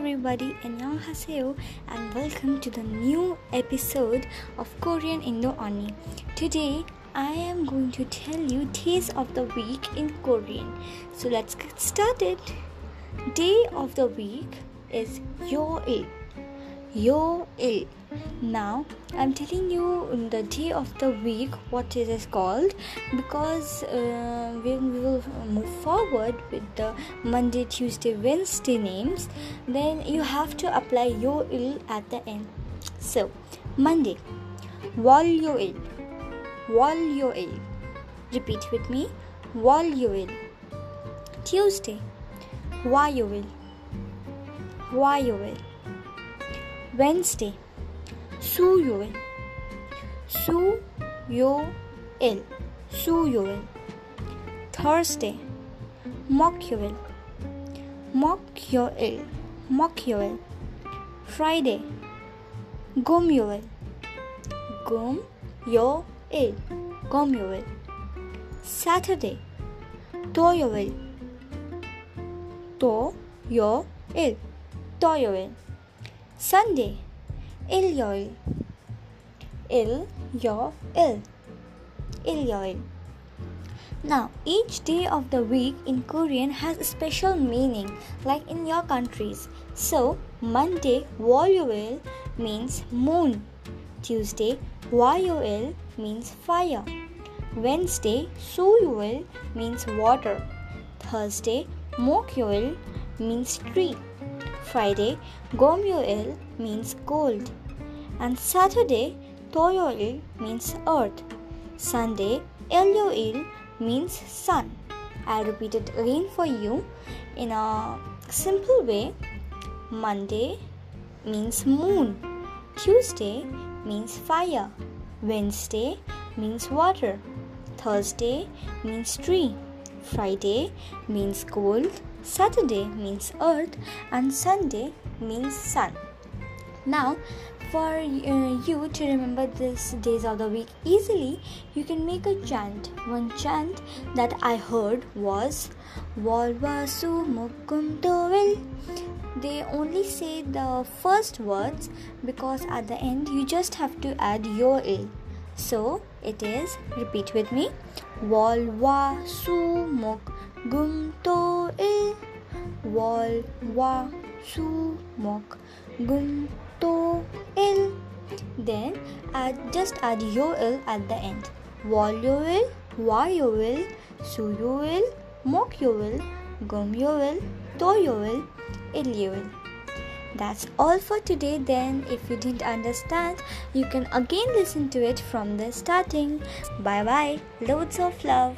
everybody, annyeonghaseyo and welcome to the new episode of Korean Indo Unnie. Today I am going to tell you days of the week in Korean. So let's get started. Day of the week is Yoil yo' ill. Now, I'm telling you the day of the week what it is called because uh, we will move forward with the Monday, Tuesday, Wednesday names, then you have to apply yo' ill at the end. So, Monday, while you're ill, while you're ill. Repeat with me while yo' ill. Tuesday, why you will, why you will. Wednesday. Su Yoel. Su Yoel. Su Yoel. Thursday. Mock Yoel. Mock Yoel. Mock Yoel. Friday. Gom Yoel. Gom Yoel. Gom Yoel. Saturday. To Yoel. To Yoel. To Yoel. Sunday. Il-yo-il. Il, your, ill. Il-yo-il. Now, each day of the week in Korean has a special meaning, like in your countries. So, Monday, Woyul means moon. Tuesday, Woyul means fire. Wednesday, Suyul means water. Thursday, Mokyul means tree. Friday, Gomyoil means gold. And Saturday, Toyoil means earth. Sunday, Elyoil means sun. I'll repeat it again for you in a simple way. Monday means moon. Tuesday means fire. Wednesday means water. Thursday means tree. Friday means gold. Saturday means earth. And Sunday means sun. Now, for uh, you to remember these days of the week easily, you can make a chant. One chant that I heard was Walvasu Mukuntovil. They only say the first words because at the end you just have to add your il. So it is repeat with me Walvasu Mukuntovil Walvasu Mukuntovil to il. Then add just add yo il at the end. Wal yo il, wa yo il, su yo il, mok yo il, gum yo il, to yo il, il yo il. That's all for today. Then, if you didn't understand, you can again listen to it from the starting. Bye bye. Loads of love.